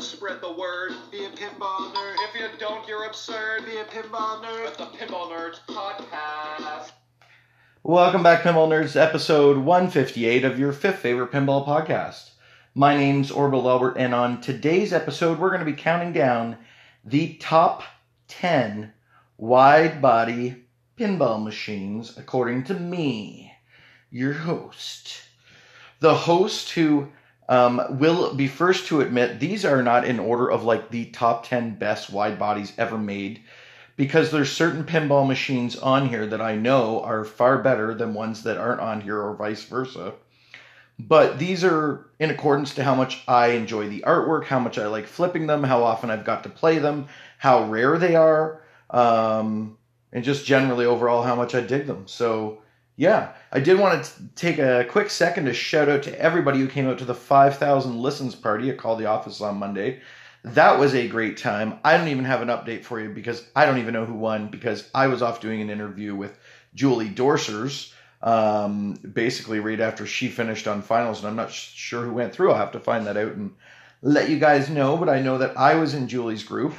nerd. Spread the word. Be a pinball nerd. If you don't, you're absurd. Be a pinball nerd. At the Pinball Nerds podcast. Welcome back, Pinball Nerds, episode 158 of your fifth favorite pinball podcast. My name's Orbital Albert, and on today's episode, we're going to be counting down the top 10 wide body pinball machines according to me, your host. The host who um, will be first to admit these are not in order of like the top 10 best wide bodies ever made because there's certain pinball machines on here that I know are far better than ones that aren't on here or vice versa. But these are in accordance to how much I enjoy the artwork, how much I like flipping them, how often I've got to play them, how rare they are, um, and just generally overall how much I dig them. So, yeah, I did want to take a quick second to shout out to everybody who came out to the 5,000 listens party at Call the Office on Monday. That was a great time. I don't even have an update for you because I don't even know who won because I was off doing an interview with Julie Dorsers um, basically right after she finished on finals, and I'm not sure who went through. I'll have to find that out and let you guys know. But I know that I was in Julie's group,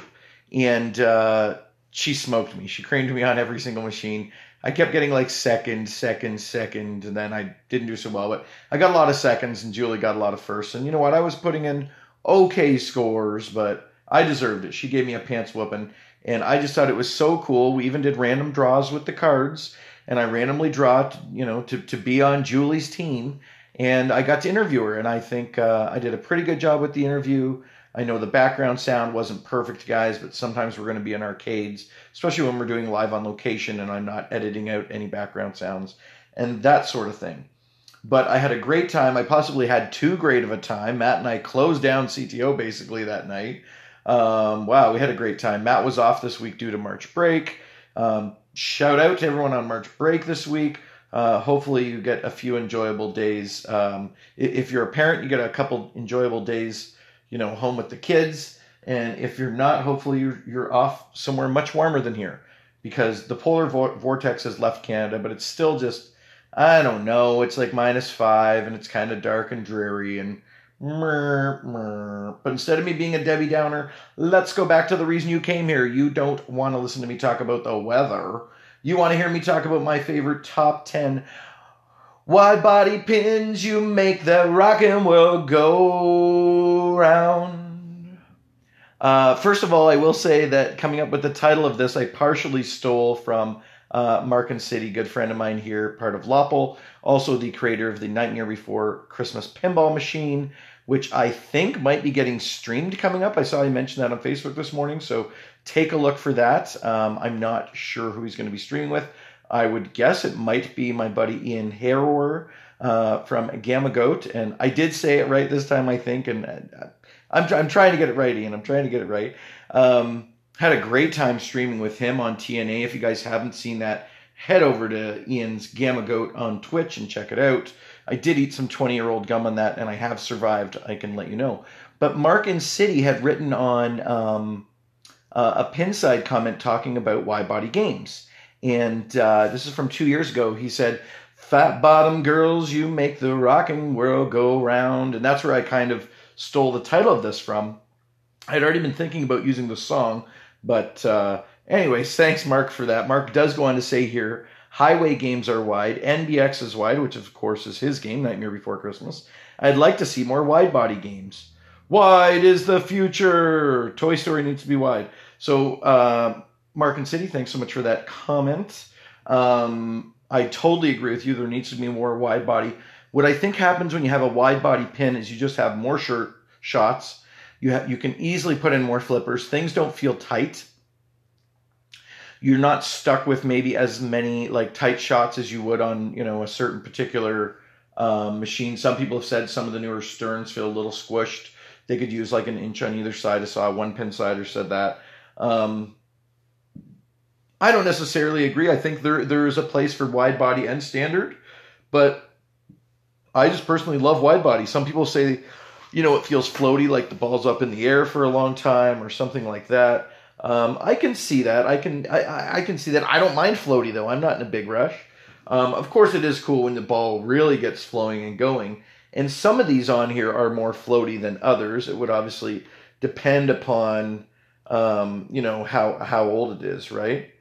and uh, she smoked me. She craned me on every single machine. I kept getting like second, second, second, and then I didn't do so well. But I got a lot of seconds, and Julie got a lot of firsts. And you know what? I was putting in okay scores, but I deserved it. She gave me a pants whooping, and I just thought it was so cool. We even did random draws with the cards and I randomly draw, you know, to, to be on Julie's team. And I got to interview her, and I think uh, I did a pretty good job with the interview. I know the background sound wasn't perfect, guys, but sometimes we're going to be in arcades, especially when we're doing live on location and I'm not editing out any background sounds and that sort of thing. But I had a great time. I possibly had too great of a time. Matt and I closed down CTO basically that night. Um, wow, we had a great time. Matt was off this week due to March break. Um, shout out to everyone on March break this week. Uh, hopefully, you get a few enjoyable days. Um, if you're a parent, you get a couple enjoyable days, you know, home with the kids. And if you're not, hopefully you're, you're off somewhere much warmer than here because the polar vortex has left Canada, but it's still just, I don't know, it's like minus five and it's kind of dark and dreary and but instead of me being a Debbie Downer, let's go back to the reason you came here. You don't want to listen to me talk about the weather. You want to hear me talk about my favorite top 10 wide body pins. You make the rockin' world go Uh, first of all, I will say that coming up with the title of this, I partially stole from uh, Mark and City, good friend of mine here, part of Lopple, also the creator of the Nightmare Before Christmas pinball machine which I think might be getting streamed coming up. I saw you mentioned that on Facebook this morning, so take a look for that. Um, I'm not sure who he's going to be streaming with. I would guess it might be my buddy Ian Harrower uh, from Gamma Goat, and I did say it right this time, I think, and uh, I'm, I'm trying to get it right, Ian. I'm trying to get it right. Um, had a great time streaming with him on TNA. If you guys haven't seen that, head over to Ian's Gamma Goat on Twitch and check it out. I did eat some 20 year old gum on that, and I have survived. I can let you know. But Mark and City had written on um, uh, a Pinside comment talking about wide body games. And uh, this is from two years ago. He said, Fat bottom girls, you make the rocking world go round. And that's where I kind of stole the title of this from. I'd already been thinking about using the song, but uh, anyways, thanks, Mark, for that. Mark does go on to say here Highway games are wide. NBX is wide, which of course is his game, Nightmare Before Christmas. I'd like to see more wide body games. Wide is the future. Toy Story needs to be wide. So, uh, Mark and City, thanks so much for that comment. Um, I totally agree with you. There needs to be more wide body. What I think happens when you have a wide body pin is you just have more shirt shots. You have you can easily put in more flippers. Things don't feel tight you're not stuck with maybe as many like tight shots as you would on you know a certain particular um, machine. Some people have said some of the newer Sterns feel a little squished. They could use like an inch on either side. I saw one Pinsider said that. Um, I don't necessarily agree. I think there there is a place for wide body and standard, but I just personally love wide body. Some people say, you know, it feels floaty, like the ball's up in the air for a long time or something like that. Um, I can see that. I can I, I can see that. I don't mind floaty though. I'm not in a big rush. Um, of course, it is cool when the ball really gets flowing and going. And some of these on here are more floaty than others. It would obviously depend upon, um, you know, how how old it is, right?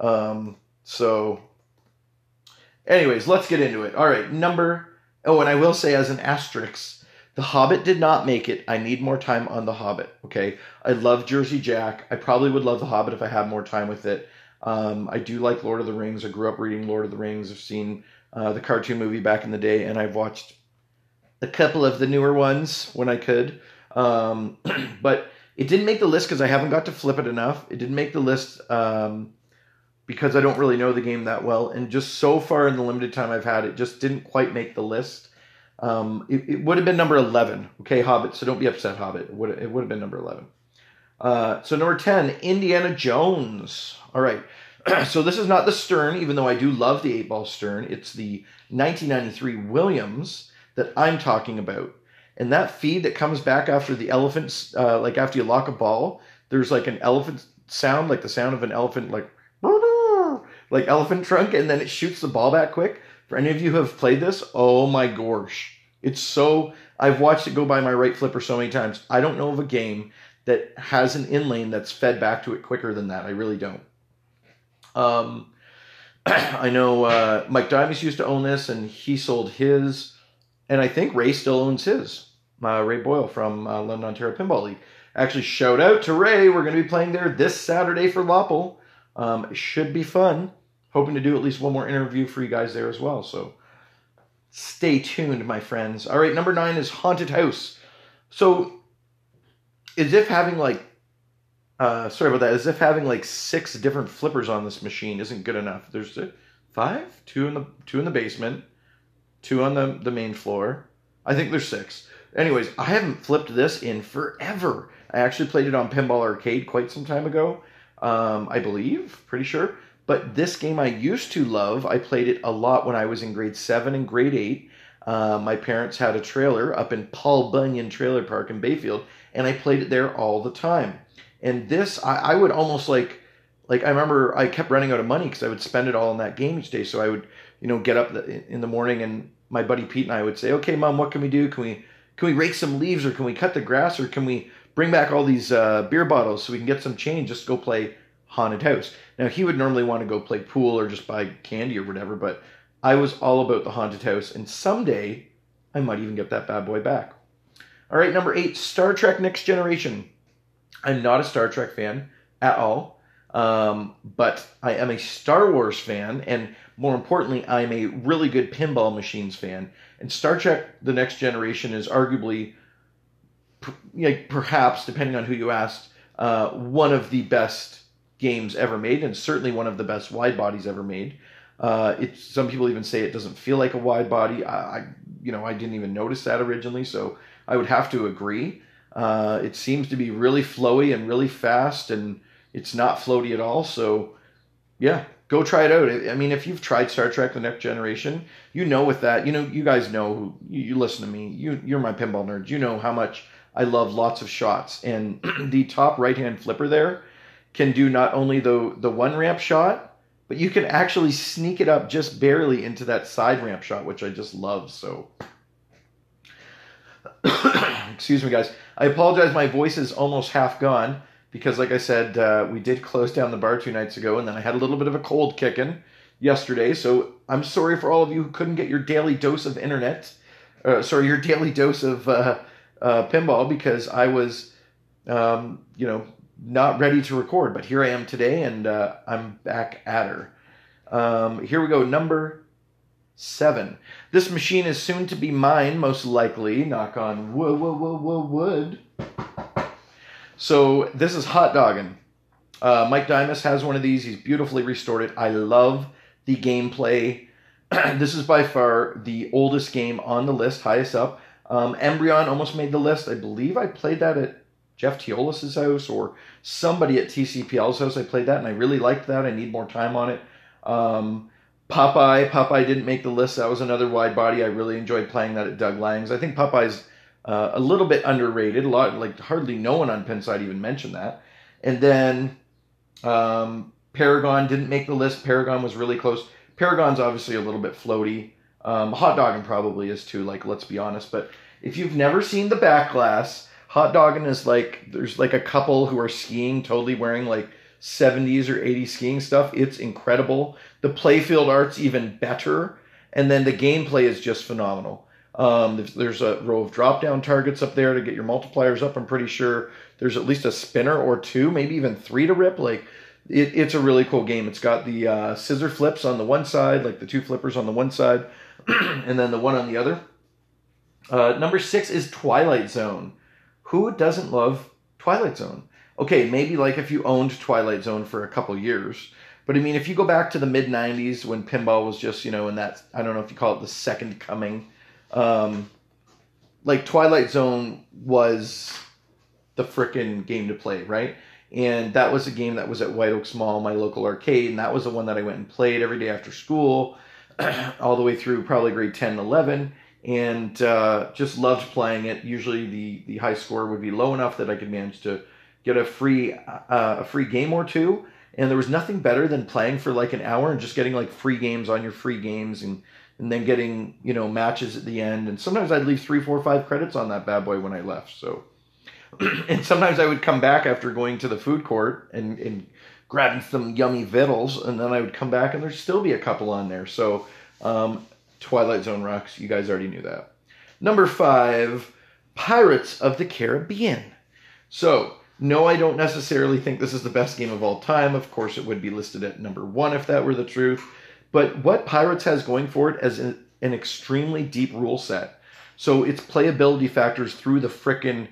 Um, so, anyways, let's get into it. All right, number. Oh, and I will say as an asterisk, The Hobbit did not make it. I need more time on The Hobbit. Okay, I love Jersey Jack. I probably would love The Hobbit if I had more time with it. Um, I do like Lord of the Rings. I grew up reading Lord of the Rings. I've seen uh, the cartoon movie back in the day, and I've watched a couple of the newer ones when I could. Um, but it didn't make the list because I haven't got to flip it enough. It didn't make the list um, because I don't really know the game that well. And just so far in the limited time I've had, it just didn't quite make the list. Um, it, it would have been number 11. Okay, Hobbit. So don't be upset, Hobbit. It would, it would have been number 11. Uh, so number 10, Indiana Jones. All right. so this is not the Stern, even though I do love the 8 ball Stern. It's the 1993 Williams that I'm talking about. And that feed that comes back after the elephants, uh, like after you lock a ball, there's like an elephant sound, like the sound of an elephant, like like elephant trunk, and then it shoots the ball back quick. For any of you who have played this, oh my gosh, it's so. I've watched it go by my right flipper so many times. I don't know of a game that has an in lane that's fed back to it quicker than that. I really don't. Um, I know uh, Mike Dimas used to own this, and he sold his, and I think Ray still owns his. Uh, Ray Boyle from uh, London, Ontario Pinball League. Actually, shout out to Ray. We're going to be playing there this Saturday for Loppel. Um, should be fun. Hoping to do at least one more interview for you guys there as well. So stay tuned, my friends. All right, number nine is Haunted House. So, as if having like uh, sorry about that. As if having like six different flippers on this machine isn't good enough. There's five, two in the two in the basement, two on the the main floor. I think there's six. Anyways, I haven't flipped this in forever. I actually played it on Pinball Arcade quite some time ago. Um, I believe, pretty sure. But this game I used to love. I played it a lot when I was in grade seven and grade eight. Uh, my parents had a trailer up in Paul Bunyan Trailer Park in Bayfield, and I played it there all the time. And this, I, I would almost like, like I remember I kept running out of money because I would spend it all on that game each day. So I would, you know, get up in the morning and my buddy Pete and I would say, "Okay, mom, what can we do? Can we can we rake some leaves or can we cut the grass or can we bring back all these uh, beer bottles so we can get some change just go play haunted house?" Now he would normally want to go play pool or just buy candy or whatever, but I was all about the haunted house, and someday I might even get that bad boy back. All right, number eight, Star Trek Next Generation. I'm not a Star Trek fan at all, um, but I am a Star Wars fan, and more importantly, I'm a really good pinball machines fan. And Star Trek: The Next Generation is arguably, perhaps, depending on who you asked, uh, one of the best games ever made, and certainly one of the best wide bodies ever made. Uh, it's some people even say it doesn't feel like a wide body. I, I, you know, I didn't even notice that originally, so I would have to agree. Uh, it seems to be really flowy and really fast, and it's not floaty at all. So, yeah, go try it out. I mean, if you've tried Star Trek: The Next Generation, you know with that, you know, you guys know who you, listen to me. You you're my pinball nerds. You know how much I love lots of shots, and the top right hand flipper there can do not only the the one ramp shot, but you can actually sneak it up just barely into that side ramp shot, which I just love. So. Excuse me, guys. I apologize. My voice is almost half gone because, like I said, uh, we did close down the bar two nights ago, and then I had a little bit of a cold kicking yesterday. So I'm sorry for all of you who couldn't get your daily dose of internet. Uh, sorry, your daily dose of uh, uh pinball because I was, um, you know, not ready to record. But here I am today, and uh, I'm back at her. Um, here we go. Number seven. This machine is soon to be mine, most likely. Knock on wood, wood, wood, wood, wood. So this is hot dogging. Uh, Mike Dimas has one of these. He's beautifully restored it. I love the gameplay. this is by far the oldest game on the list, highest up. Um, Embryon almost made the list. I believe I played that at Jeff Teolis's house or somebody at TCPL's house. I played that and I really liked that. I need more time on it. Um, Popeye. Popeye didn't make the list. That was another wide body. I really enjoyed playing that at Doug Lang's. I think Popeye's uh, a little bit underrated. A lot, like hardly no one on Pinside even mentioned that. And then um, Paragon didn't make the list. Paragon was really close. Paragon's obviously a little bit floaty. Um, hot dogging probably is too. Like, let's be honest. But if you've never seen the back glass, hot dogging is like there's like a couple who are skiing, totally wearing like 70s or 80s skiing stuff. It's incredible. The playfield art's even better, and then the gameplay is just phenomenal. Um, there's, there's a row of drop down targets up there to get your multipliers up. I'm pretty sure there's at least a spinner or two, maybe even three to rip. Like it, it's a really cool game. It's got the uh, scissor flips on the one side, like the two flippers on the one side, and then the one on the other. Uh, number six is Twilight Zone. Who doesn't love Twilight Zone? Okay, maybe like if you owned Twilight Zone for a couple years, but I mean, if you go back to the mid '90s when pinball was just you know in that I don't know if you call it the second coming, um, like Twilight Zone was the frickin' game to play, right? And that was a game that was at White Oaks Mall, my local arcade, and that was the one that I went and played every day after school, all the way through probably grade 10 and 11, and uh, just loved playing it. Usually the, the high score would be low enough that I could manage to get a free uh, a free game or two, and there was nothing better than playing for like an hour and just getting like free games on your free games and and then getting you know matches at the end. And sometimes I'd leave three, four, five credits on that bad boy when I left. So and sometimes I would come back after going to the food court and, and grabbing some yummy victuals, and then I would come back and there'd still be a couple on there. So, um, Twilight Zone rocks. You guys already knew that. Number five, Pirates of the Caribbean. So, no, I don't necessarily think this is the best game of all time. Of course, it would be listed at number one if that were the truth. But what Pirates has going for it is an, extremely deep rule set. So its playability factors through the frickin'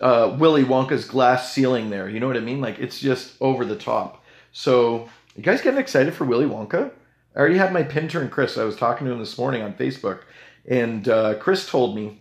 uh, Willy Wonka's glass ceiling there. You know what I mean? Like it's just over the top. So you guys getting excited for Willy Wonka? I already had my pin turn Chris. I was talking to him this morning on Facebook, and uh, Chris told me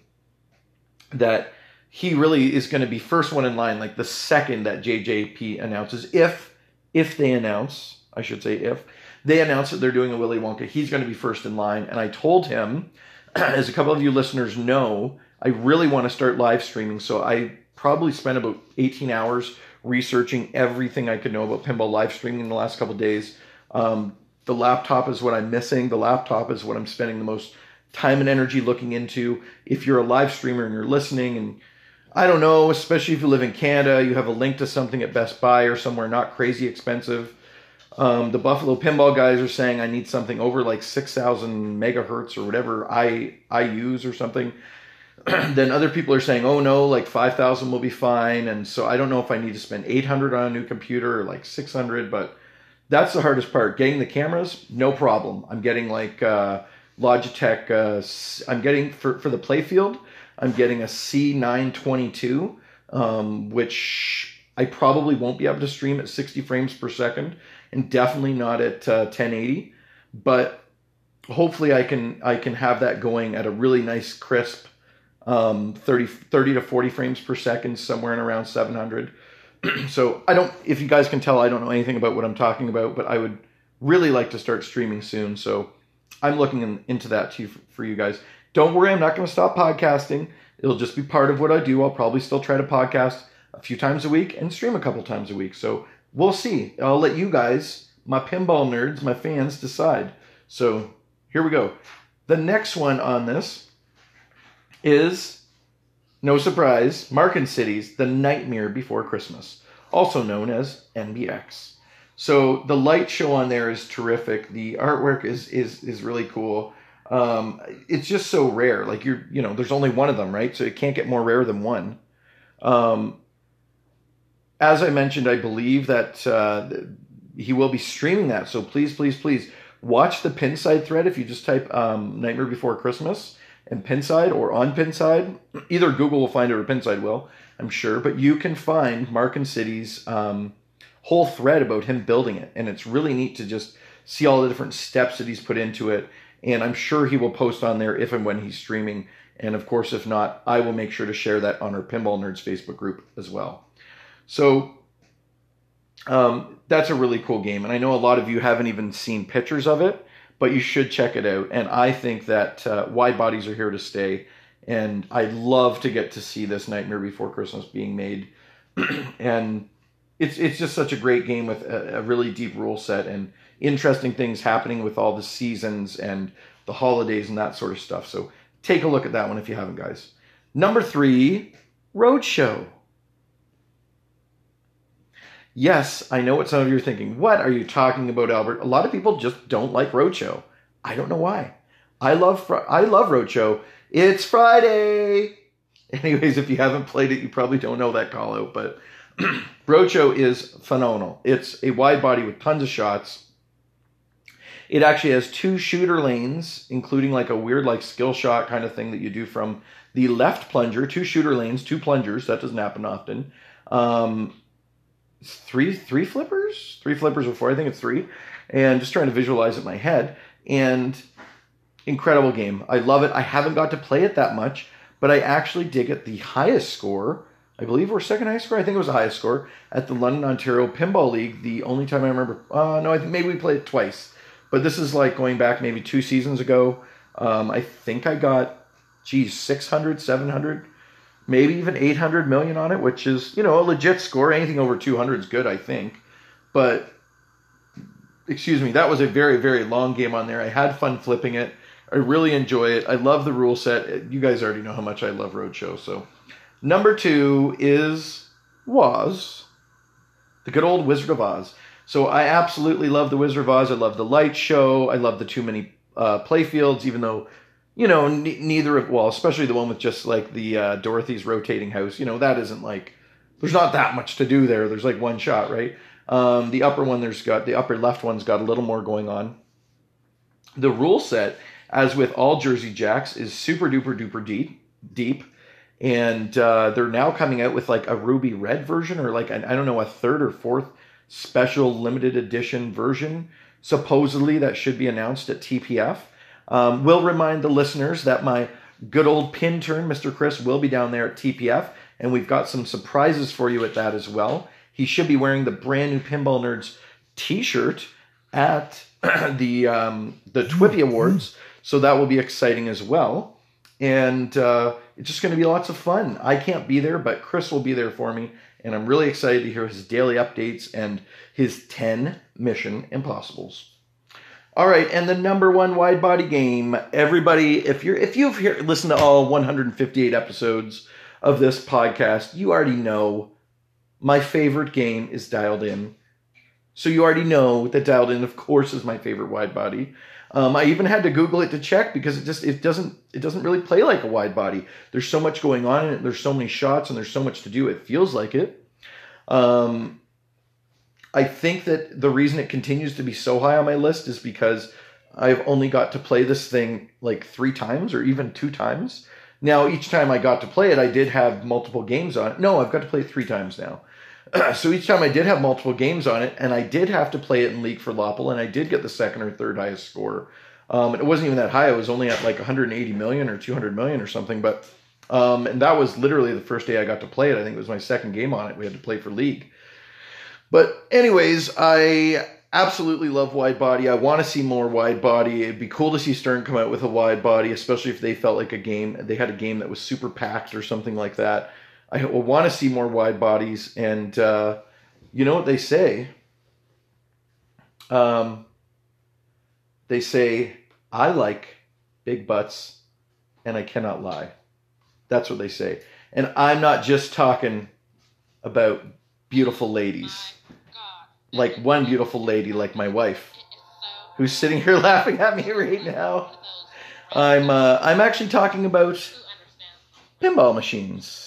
that he really is going to be first one in line, like the second that JJP announces, if if they announce, I should say if they announce that they're doing a Willy Wonka, he's going to be first in line. And I told him, as a couple of you listeners know, I really want to start live streaming, so I probably spent about 18 hours researching everything I could know about pinball live streaming in the last couple days. Um, the laptop is what I'm missing. The laptop is what I'm spending the most time and energy looking into. If you're a live streamer and you're listening, and I don't know, especially if you live in Canada, you have a link to something at Best Buy or somewhere not crazy expensive. Um, the Buffalo Pinball guys are saying I need something over like 6,000 megahertz or whatever I I use or something. then other people are saying, oh no, like 5,000 will be fine. And so I don't know if I need to spend 800 on a new computer or like 600, but that's the hardest part. Getting the cameras, no problem. I'm getting like uh, Logitech, uh, I'm getting for, for the playfield, I'm getting a C922, um, which I probably won't be able to stream at 60 frames per second and definitely not at uh, 1080. But hopefully I can I can have that going at a really nice crisp um, 30, 30 to 40 frames per second, somewhere in around 700. so I don't, if you guys can tell, I don't know anything about what I'm talking about, but I would really like to start streaming soon. So I'm looking in, into that too for you guys. Don't worry, I'm not going to stop podcasting. It'll just be part of what I do. I'll probably still try to podcast a few times a week and stream a couple times a week. So we'll see. I'll let you guys, my pinball nerds, my fans, decide. So here we go. The next one on this is, no surprise, Markin City's The Nightmare Before Christmas, also known as NBX. So the light show on there is terrific. The artwork is is is really cool. Um, it's just so rare. Like you're, you know, there's only one of them, right? So it can't get more rare than one. Um, as I mentioned, I believe that uh, he will be streaming that. So please, please, please watch the Pinside thread. If you just type um, Nightmare Before Christmas, and Pinside or on Pinside. Either Google will find it or Pinside will, I'm sure. But you can find Mark and City's um, whole thread about him building it, and it's really neat to just see all the different steps that he's put into it. And I'm sure he will post on there if and when he's streaming. And of course, if not, I will make sure to share that on our Pinball Nerds Facebook group as well. So um, that's a really cool game, and I know a lot of you haven't even seen pictures of it but you should check it out. And I think that uh, wide bodies are here to stay. And I'd love to get to see this Nightmare Before Christmas being made. and it's it's just such a great game with a, a, really deep rule set and interesting things happening with all the seasons and the holidays and that sort of stuff. So take a look at that one if you haven't, guys. Number three, Roadshow. Yes, I know what some of you are thinking. What are you talking about, Albert? A lot of people just don't like Roadshow. I don't know why. I love Fri- I love Roadshow. It's Friday. Anyways, if you haven't played it, you probably don't know that call out, but Roadshow is phenomenal. It's a wide body with tons of shots. It actually has two shooter lanes, including like a weird like skill shot kind of thing that you do from the left plunger. Two shooter lanes, two plungers. That doesn't happen often. Um, three three flippers, three flippers before. I think it's three, and just trying to visualize it in my head. And incredible game. I love it. I haven't got to play it that much, but I actually did get the highest score. I believe we're second highest score. I think it was the highest score at the London Ontario Pinball League. The only time I remember, uh, no, I think maybe we played it twice, but this is like going back maybe two seasons ago. Um, I think I got, geez, 600, 700, maybe even 800 million on it, which is, you know, a legit score. Anything over 200 is good, I think. But, excuse me, that was a very, very long game on there. I had fun flipping it. I really enjoy it. I love the rule set. You guys already know how much I love Roadshow. So, number two is Woz, the good old Wizard of Oz. So, I absolutely love the Wizard of Oz. I love the light show. I love the too many uh, play fields, even though, you know, neither of, well, especially the one with just like the uh, Dorothy's rotating house, you know, that isn't like, there's not that much to do there. There's like one shot, right? Um, the upper one, there's got, the upper left one's got a little more going on. The rule set as with all Jersey Jacks, is super duper duper deep, deep, and uh, they're now coming out with like a ruby red version or like an, I don't know a third or fourth special limited edition version. Supposedly that should be announced at TPF. Um, will remind the listeners that my good old pin turn, Mr. Chris, will be down there at TPF, and we've got some surprises for you at that as well. He should be wearing the brand new Pinball Nerds T-shirt at the um, the TWIPY Awards. So that will be exciting as well. And uh, it's just going to be lots of fun. I can't be there, but Chris will be there for me. And I'm really excited to hear his daily updates and his 10 Mission Impossibles. All right, and the number one wide body game. Everybody, if you're if you've listened to all 158 episodes of this podcast, you already know my favorite game is Dialed In. So you already know that Dialed In, of course, is my favorite wide body. Um, I even had to Google it to check because it just it doesn't it doesn't really play like a wide body. There's so much going on in it. There's so many shots and there's so much to do. It feels like it. Um, I think that the reason it continues to be so high on my list is because I've only got to play this thing like three times or even two times. Now each time I got to play it, I did have multiple games on it. No, I've got to play it three times now. so each time I did have multiple games on it, and I did have to play it in League for Loppel, and I did get the second or third highest score. Um, it wasn't even that high; it was only at like 180 million or 200 million or something. But um, and that was literally the first day I got to play it. I think it was my second game on it. We had to play for League. But anyways, I absolutely love wide body. I want to see more wide body. It'd be cool to see Stern come out with a wide body, especially if they felt like a game. They had a game that was super packed or something like that. I want to see more wide bodies, and uh, you know what they say. Um, they say I like big butts, and I cannot lie. That's what they say, and I'm not just talking about beautiful ladies, like one beautiful lady, like my wife, who's sitting here laughing at me right now. I'm uh, I'm actually talking about pinball machines.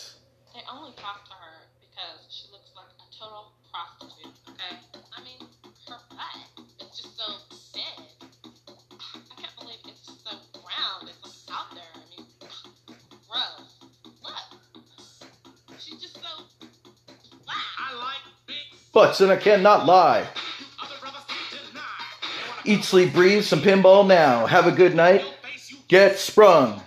Butts, and I cannot lie. Eat, sleep, breathe some pinball now. Have a good night. Get sprung.